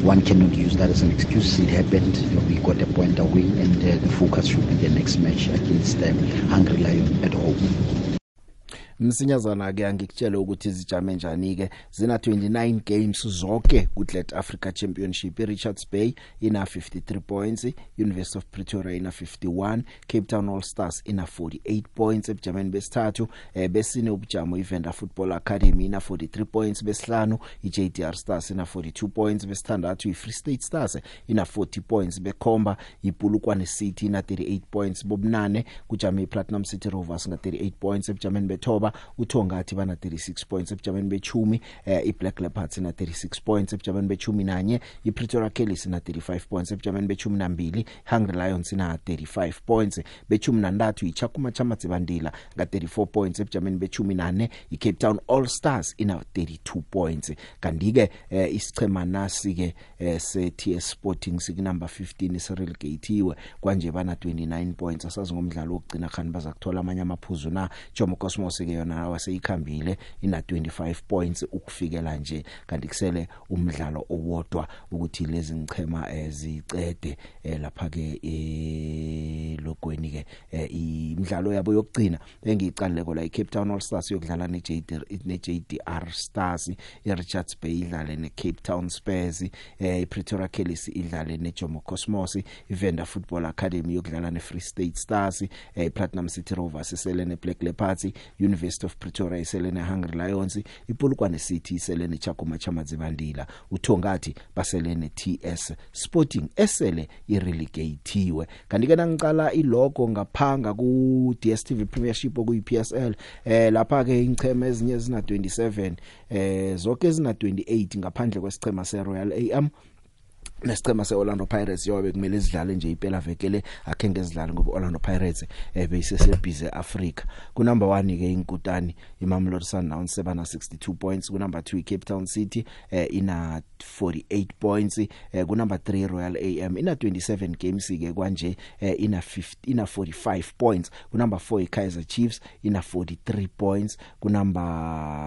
one cannot use that as an excuse. It happened. You know, we got a point away and uh, the focus should be the next match against um, Hungry Lion at home msinyazana ke angikutshela ukuthi izijame njani ke. Zina 29 games zonke kuTlet Africa Championship iRichards Bay ina 53 points University of Pretoria ina 51 Cape Town All Stars ina 48 points ebujameni besithathu eh, besine ubujamo iVenda Football Academy ina 43 points besihlanu iJDR Stars ina 42 points besithandathu iFree State Stars ina 40 points bekhomba iPulukwane City ina 38 points bobunane kujame iPlatinum City Rovers nga 38 points ebujameni bethoba uthongathi bana 36 points ebujameni bechumi eh, iBlack Leopards ina 36 points ebujameni bechumi nanye iPretoria Kellys ina 35 points ebujameni bechumi nambili Hungry Lions ina 35 points bechumi nantathu iChakuma Chamazi Bandila nga 34 points ebujameni bechumi nane iCape Town All Stars ina 32 points. Kanti ke eh, isichema nasi ke eh, se TS Sporting sikunumber 15 sirelegatiwe kwanje bana 29 points asazi ngomdlalo wokugcina khani baza kuthola amanye amaphuzu na? Jomo Cosmos ke yona waseyikhambile ina 25 points ukufikela nje. Kanti kusele umdlalo owodwa ukuthi lezi ngichema ezicede eh, lapha ke elogweni ke eh, imidlalo yabo yokugcina engiyicaleko la iCape Town All Stars yokudlala neJD neJDR Stars iRichards Bay idlale neCape Town Spurs eh iPretoria Kellys idlale neJomo Cosmos iVenda Football Academy yokudlala neFree State Stars eh iPlatinum City Rovers isele neBlack Leopards University of Pretoria isele neHungry Lions iPolokwane City isele neChakuma Chamazi Bandila uthongathi basele neTS Sporting esele irelegateiwe kanti ke nangicala ilogo ngaphanga ku DStv Premiership okuyiPSL eh lapha ke ingcheme ezinye zina 27 eh zonke zina 28 ngaphandle kwesichema seRoyal AM nesicema seOrlando Pirates yobe kumele sidlale nje iphela vekele akhe ngezidlala ngoba Orlando Pirates eh beyisesebhize Africa ku number 1 ke inkutani iMamelodi Sundowns sebana 62 points. Ku number 2 iCape Town City eh ina 48 points. Eh ku number 3 Royal AM ina 27 games ke kwanje eh ina 50 ina 45 points. Ku number 4 iKaizer Chiefs ina 43 points. Ku number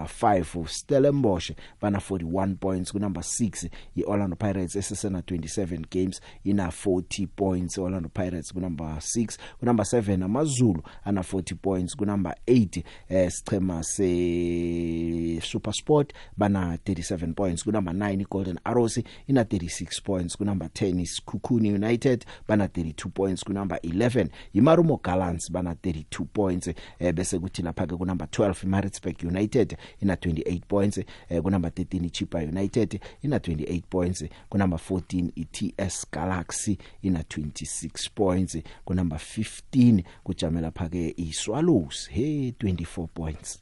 5 Stellenbosch bana 41 points. Ku number 6 iOrlando Pirates esesena 27 games ina 40 points Orlando Pirates ku number 6 ku number 7 amazulu ana 40 points ku number 8 eh sichema se SuperSport bana 37 points ku number 9 Golden Arrows ina 36 points ku number 10 is Kukuni United bana 32 points ku number 11 iMarumo Gallants bana 32 points eh bese kuthi lapha ke ku number 12 Maritzburg United ina 28 points eh ku number 13 Chipa United ina 28 points ku number 14 iTS Galaxy ina 26 points. Ku number 15 kujamela phake iSwallows he 24 points.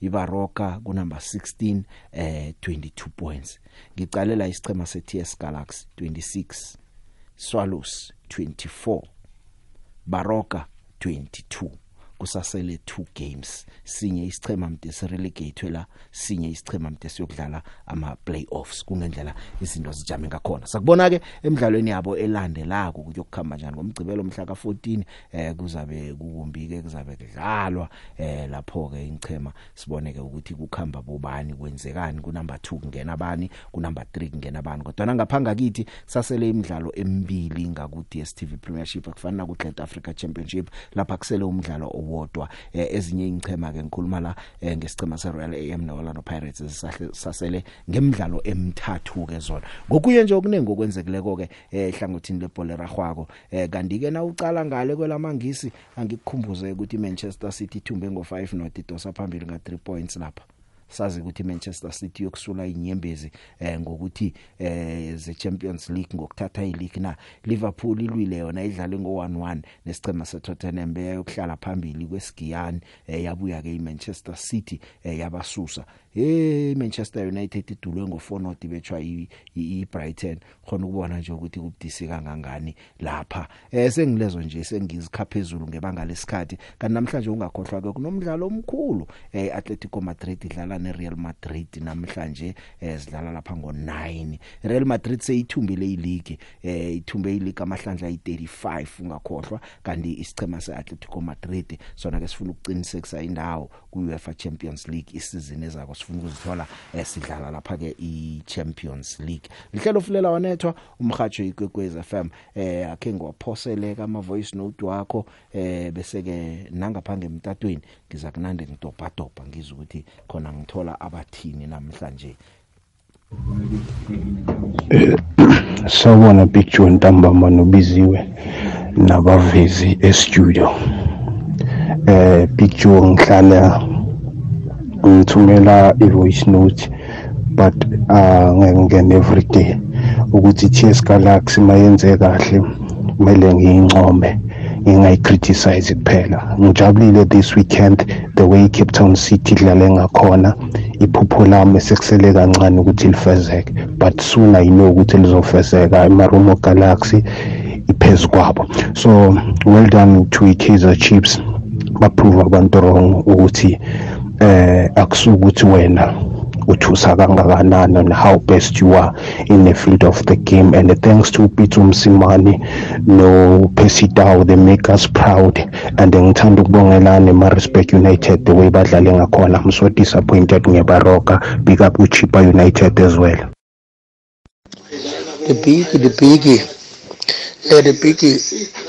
Ibaroka ku number 16 eh 22 points. Ngicalela isichema seTS Galaxy 26 Swallows 24 Baroka 22 kusasele 2 games. Sinye isichema mde sirelegate la sinye isichema mde siyokudlala ama playoffs kungendlela izinto zijame ngakhona. Sakubona ke emidlalweni yabo elandelako kuyokukhamba njani ngomgcibelo mhla ka14 eh kuzabe kukumbike kuzabe kudlalwa eh lapho ke ingchema sibone ke ukuthi kukhamba bobani kwenzekani ku number 2 kungena abani ku number 3 kungena abani kodwa ngaphanga kithi sasele imidlalo emibili ngaku DStv Premiership akufana ku South Africa Championship lapha kusele umdlalo owodwa. Eh, ezinye ingchema ke ngikhuluma la eh, ngesichema seRoyal AM neOrlando Pirates sasele ngemidlalo emithathu ke zona. Ngokuye nje okuningi okwenzekileko ke ehlangothini lebhola ragwako eh, kanti ke na ucala ngale kwelamangisi angikukhumbuze ukuthi iManchester City ithumbe ngo5 not idosa phambili nga 3 points lapha. Sazi ukuthi Manchester City yokusula inyembezi eh ngokuthi eh ze Champions League ngokuthatha ileague. Na Liverpool ilwile yona idlale ngo1-1 nesicema seTottenham beyokuhlala phambili kwesigiyani eh yabuya ke iManchester City eh yabasusa. Hey Manchester United idulwe ngo4 not bethwa iBrighton. Khona ukubona nje ukuthi kubudisi kangangani lapha. Eh sengilezo nje sengizikhapha phezulu ngebanga lesikhathi. Kanti namhlanje ungakhohlwa ke kunomdlalo omkhulu eh Atletico Madrid idlala neReal Madrid namhlanje eh sidlala lapha ngo9 Real Madrid seyithumbile ileague eh ithumbe ileague amahlandla ayi35 ungakhohlwa kanti isichema seAtletico Madrid sona ke sifuna ukuqinisekisa indawo kuUEFA Champions League isizini ezako sifuna ukuzithola esidlala lapha ke iChampions League. Lihlelo fulela wanethwa umhajo ikwekwez FM eh akhe ngwaphoseleka ama voice note wakho eh bese ke nangaphange emtatweni ngiza kunande ngidobha dobha ngizwe ukuthi khona ngithola abathini namhlanje. Sawubona Big John Ntambama nobiziwe nabavezi e-studio. Eh Big Joe ngihlala ngithumela i-voice note but uh ngingena every day ukuthi TS Galaxy mayenze kahle kumele ngiyincome ngingayicriticize kuphela. Ngijabulile this weekend the way Cape Town City idlale ngakhona. Iphupho lami sekusele kancane ukuthi lifezeke but soon I know ukuthi lizofezeka eMarumo Galaxy iphezu kwabo. So well done to i-Kaizer Chiefs. Baprove abantu wrong ukuthi eh akusukuthi wena uthusa kangakanani and how best you are in the field of the game. And thanks to Pitu Msimani no Percy Tau they make us proud. And ngithanda ukubongelana eMaritzburg United the way badlale ngakhona. I'm so disappointed ngeBaroka big up uChipa United as well. The big the big eh the big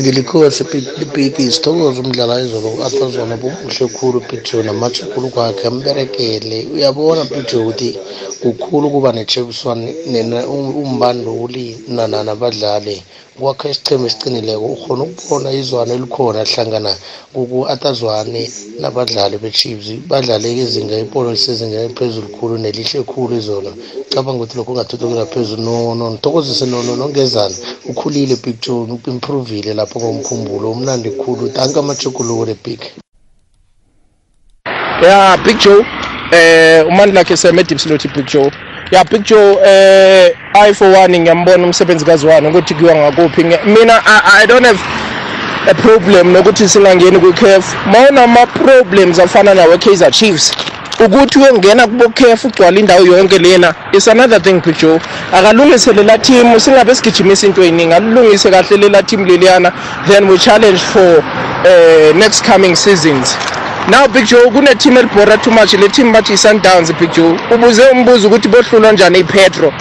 ngilikhose the big isithokozo umdlala izolo atazona buhle khulu picture namathukulu kwakhe amberekele uyabona picture ukuthi kukhulu kuba ne-champion umbanduli nabadlali. Kwakha isicheme esiqinileko ukhona ukubona izwana elikhona hlangana kuku-atazwane nabadlali be-chiefs. Badlale izinga ipolo lisezinga eliphezulu khulu nelihle khulu izona cabanga ukuthi lokho kungathuthukela phezulu. No no nithokozise no no nongezana ukhulile big john uimprovile lapho ngomkhumbulo umnandi khulu. Tanka amajuguluko le big ya big joe eh umandla khe seme dipsiloti big joe. Ya joe eh i for one ngiyambona umsebenzi kaziwani ukuthi kuyiwa ngakuphi. Mina I, i don't have a problem nokuthi singangeni kwi-caf mawunama-problems afana nawe-kaizer chiefs ukuthi uyongena kubo-caf ugcwala indawo yonke lena is another thing picture. Akalungise lela team singabe sigijimisa into eyiningi alilungise kahle lela team leliyana then we challenge for uh, next coming seasons now big joe kune-team elibhora too much le team bathi i-sundowns big joe. Ubuze umbuzo ukuthi bohlulwa njani i-petro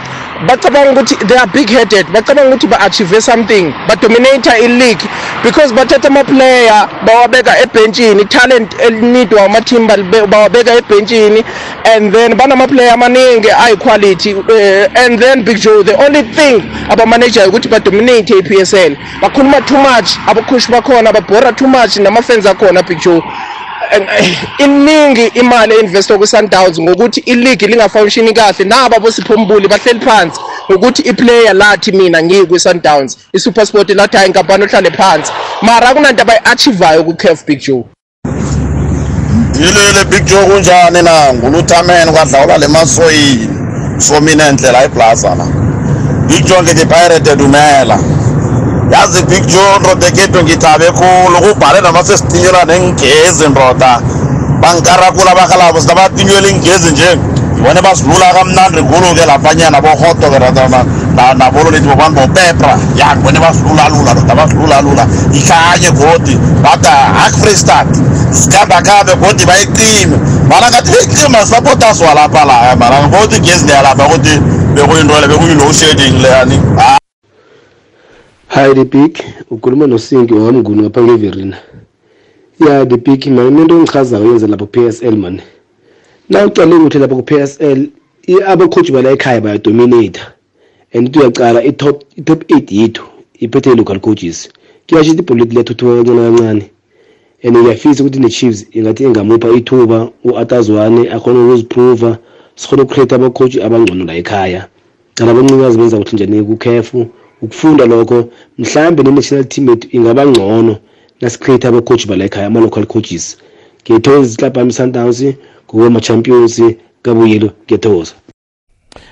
bacabanga ukuthi they are big headed bacabanga ukuthi ba-achieve something badominata i-league because bathatha amaplayer bawabeka ebhentshini i-talent elinidwa ama-team bawabeka ebhentshini and then banamaplayer amaningi ayi-quality uh, and then big joe the only thing abamanajayo ukuthi badominate i-p s l. Bakhuluma too much abakhushi bakhona babhora too much nama-fans akhona big joe. Iningi imali einvestwa kwi-sundowns ngokuthi iligi lingafunshini kahle. Naba bosiphombuli bahleli phansi ngokuthi iplayer lathi mina ngiyikwi-sundowns i-supersport lathi hayi inkampani ohlale phansi. Mara akunanto abayi-achivayo kwi-caf big joe. Yilile big joe kunjani na? Nguluthameni kwadlawula le masoyini. So mina ndlela iplaza la big joe ngithi pirate dumela. Yazi big joe ndoda ekethu ngithabe khulu. Kubhale namasesitinyelwa nengezi ndoda. Bankarakula bakalabo sinabatinyela ingezi nje. Ngibone basidlula kamnandi khulu-ke laphanyana bohoto-ke nabolo lethi bobantu bopepra ya ngibone basidlulalula ndoda basidlulalula ihlanye godi bada akfreestat sikambakhambe godi bayicime. Mana ngathi beyicima sapotaswa lapha laya mana ngibona igezi leyalapha ukuthi bekuyinto le bekuyi-low shading leyani Hi the big ukhuluma nosingi wamnguni ngapha ngeverina ya the big man into engichazayo yenza lapho ku-PSL man. Na ucale ukuthi lapho ku-PSL abacoach bala ekhaya bayadominata and ithi uyacala i-top i-top 8 yethu iphethe i-local coaches. Kuyasho ukuthi ibholeti liyathuthuka kancane kancane. And ngiyafisa ukuthi ne-chiefs ingathi ingamupha ithuba u-atazwane akhona ukuziprova sikhona ukucreate abacoach abangcono la ekhaya cala abancikazi benza ukuthi njani kukhefu ukufunda lokho mhlambe ne-national team yethu ingaba ngcono nasicreate abacoach bala ekhaya ama-local coaches. Ngiyathokoza isilabha yami sundowns ngokwama-champions kabuyelo ngiyathokoza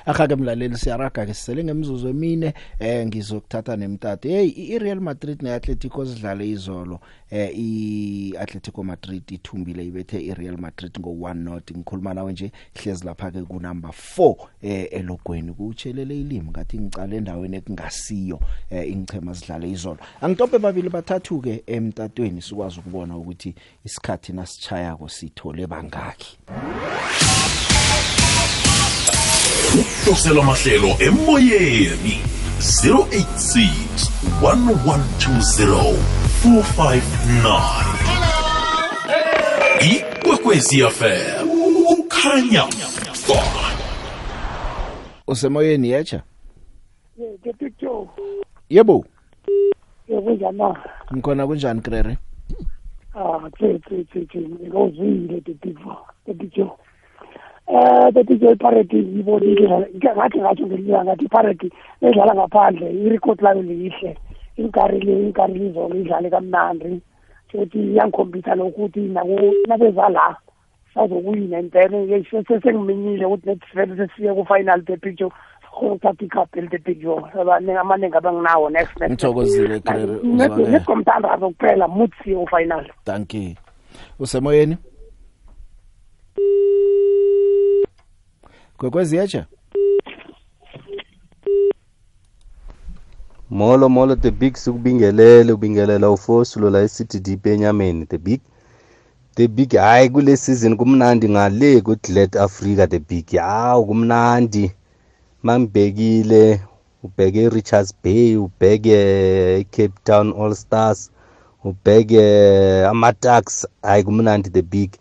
akha-ke mlaleli siyaraga-ke sisele ngemizuzu emine eh ngizokuthatha nemtata hey i-real madrid ne-atletico zidlale izolo. Eh i-atletico madrid ithumbile ibethe i-real madrid ngo-one not ngikhuluma nawe nje hlezi lapha-ke kunumber four eh elogweni. Kutshelele ilimi ngathi ngicala endaweni ekungasiyo eh ingichema zidlale izolo. Angitophe babili bathathu-ke emtatweni sikwazi ukubona ukuthi isikhathi nasichayako sithole bangaki. Ukuhlosela amahlelo emoyeni 086 1120 459 ikwekwezi fm ukhanya. Usemoyeni yetsha yebo. Kunjani ngikhona kunjani krere? Ah tse tse tse tse ngozwile iparade ibonile ngathi ngathi ngelinye ngathi iparade edlala ngaphandle irecord layo lihle inkari le inkari lizolo idlale kamnandi. Futhi iyangikhombisa lokuthi nabeza la sazokuwina impela sesengiminyile ukuthi netifele sesiye ku-final the picture khona ukuthatha icup eli the picture amaningi abanginawo next next ngithokozile Grere uzwane nesigomthandazo kuphela muthi siye ku-final. Thank you. Usemoyeni? Kwekwezi yeje molo molo the big sikubingelele ubingelela ufosulo la e-city deep enyameni the big the big hayi kule season kumnandi ngale ku-glad africa the big hawu kumnandi. Mangibhekile ubheke richards bay ubheke i-cape town all stars ubheke ama-tax hayi kumnandi the big.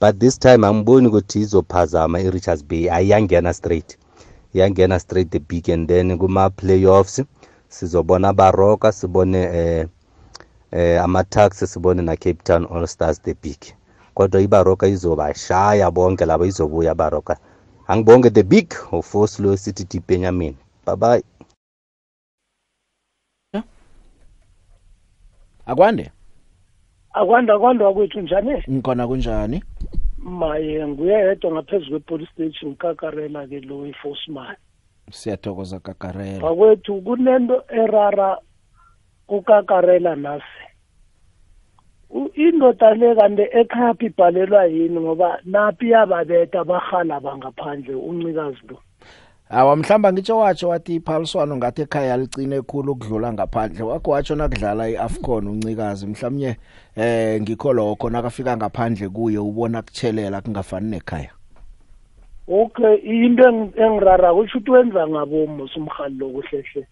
But this time angiboni ukuthi izophazama i-richards bay. Ayiyangena straight. Iyangena straight the big and then kuma-playoffs. Sizobona baroka sibone eh eh ama-tax sibone na-cape town all stars the big. Kodwa ibaroka izobashaya bonke labo izobuya baroka angibonge the big ufoslo city deep enyameni bye bye akwande? Akwanda akwanda kwethu njani? Ngikhona kunjani? Maye nguye yedwa ngaphezu kwe-police station kakarela ke lo i-forceman siyathokoza kakarela. Bakwethu kunento erara kukakarela nasi indoda le kanti ekhapha ibhalelwa yini? Ngoba naphi yababetha bahala bangaphandle uncikazi lo awa mhlamba ngitsho watsho wathi iphaliswano ngathi ekhaya licine khulu ukudlula ngaphandle. Wakho watsho nakudlala iAfcon uncikazi mhlawumnye eh ngikho lokho nakafika ngaphandle kuye ubona kutshelela kungafani nekhaya. Okay into eng- engirara kusho ukuthi wenza ngabomo umhali lo kuhlehle.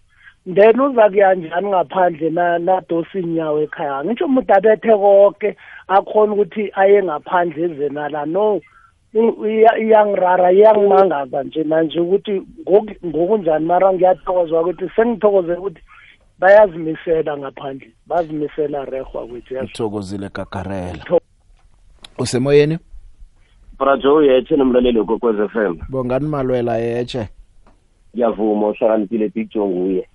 Then uza kuyanjani ngaphandle na nadosa inyawo ekhaya? Ngitsho umuntu abethe konke akhona ukuthi aye ngaphandle ezenala no. i- iya- iyangirara iyangimangaza nje manje ukuthi ngoku- ngokunjani mara ngiyathokozwa ukuthi sengithokozela ukuthi bayazimisela ngaphandle bazimisela rehwa kwethu yazi. uthokozile kakarela usemoyeni Brajo yethe nomlaleli kokwez FM. bongani malwela yeche Ngiyavuma uhlakaniphile Big Joe nguye.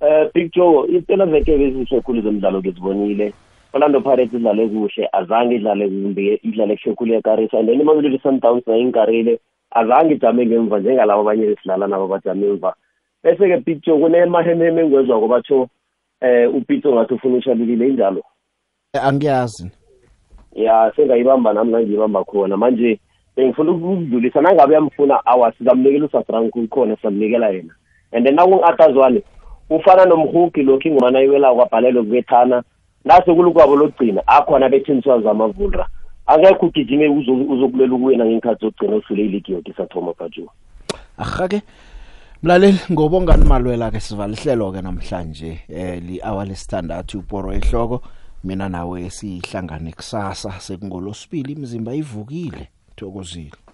Eh Big Joe impela veke bezihle khulu zemidlalo ngizibonile. Orlando Pirates idlale kuhle azange idlale kumbi idlale kuhle khulu ekarisa and then imamelodi Sundowns nayo inkarile azange ijame ngemva njengalabo abanye esidlala nabo bajame emva. Bese ke Big Joe kunemahememe engwezwa ngobatho eh upitso ngathi ufuna ushalulile injalo. angiyazi ya sengayibamba nami ngangiyibamba khona manje bengifuna ukudlulisa nangabe uyamfuna awa sizamnikela usafrank ukhona sizamnikela yena and then nakungu-atazwane ufana nomhugi lokhu ingomana iwelako kwabhalelwe kubethana nase kulukwabo lokugcina akhona bethenisiwa zamavulra angekho ugijime uzo- uzokulela ukuwina ngeenkhathi zokugcina usule iligi yoke isathoma bhajuwa ahake mlaleli ngobongani malwela ke sivala ihlelo ke namhlanje eh li hour lesithandathu uporo ehloko. Mina nawe sihlangane kusasa sekungolosibili imizimba ivukile thokozile.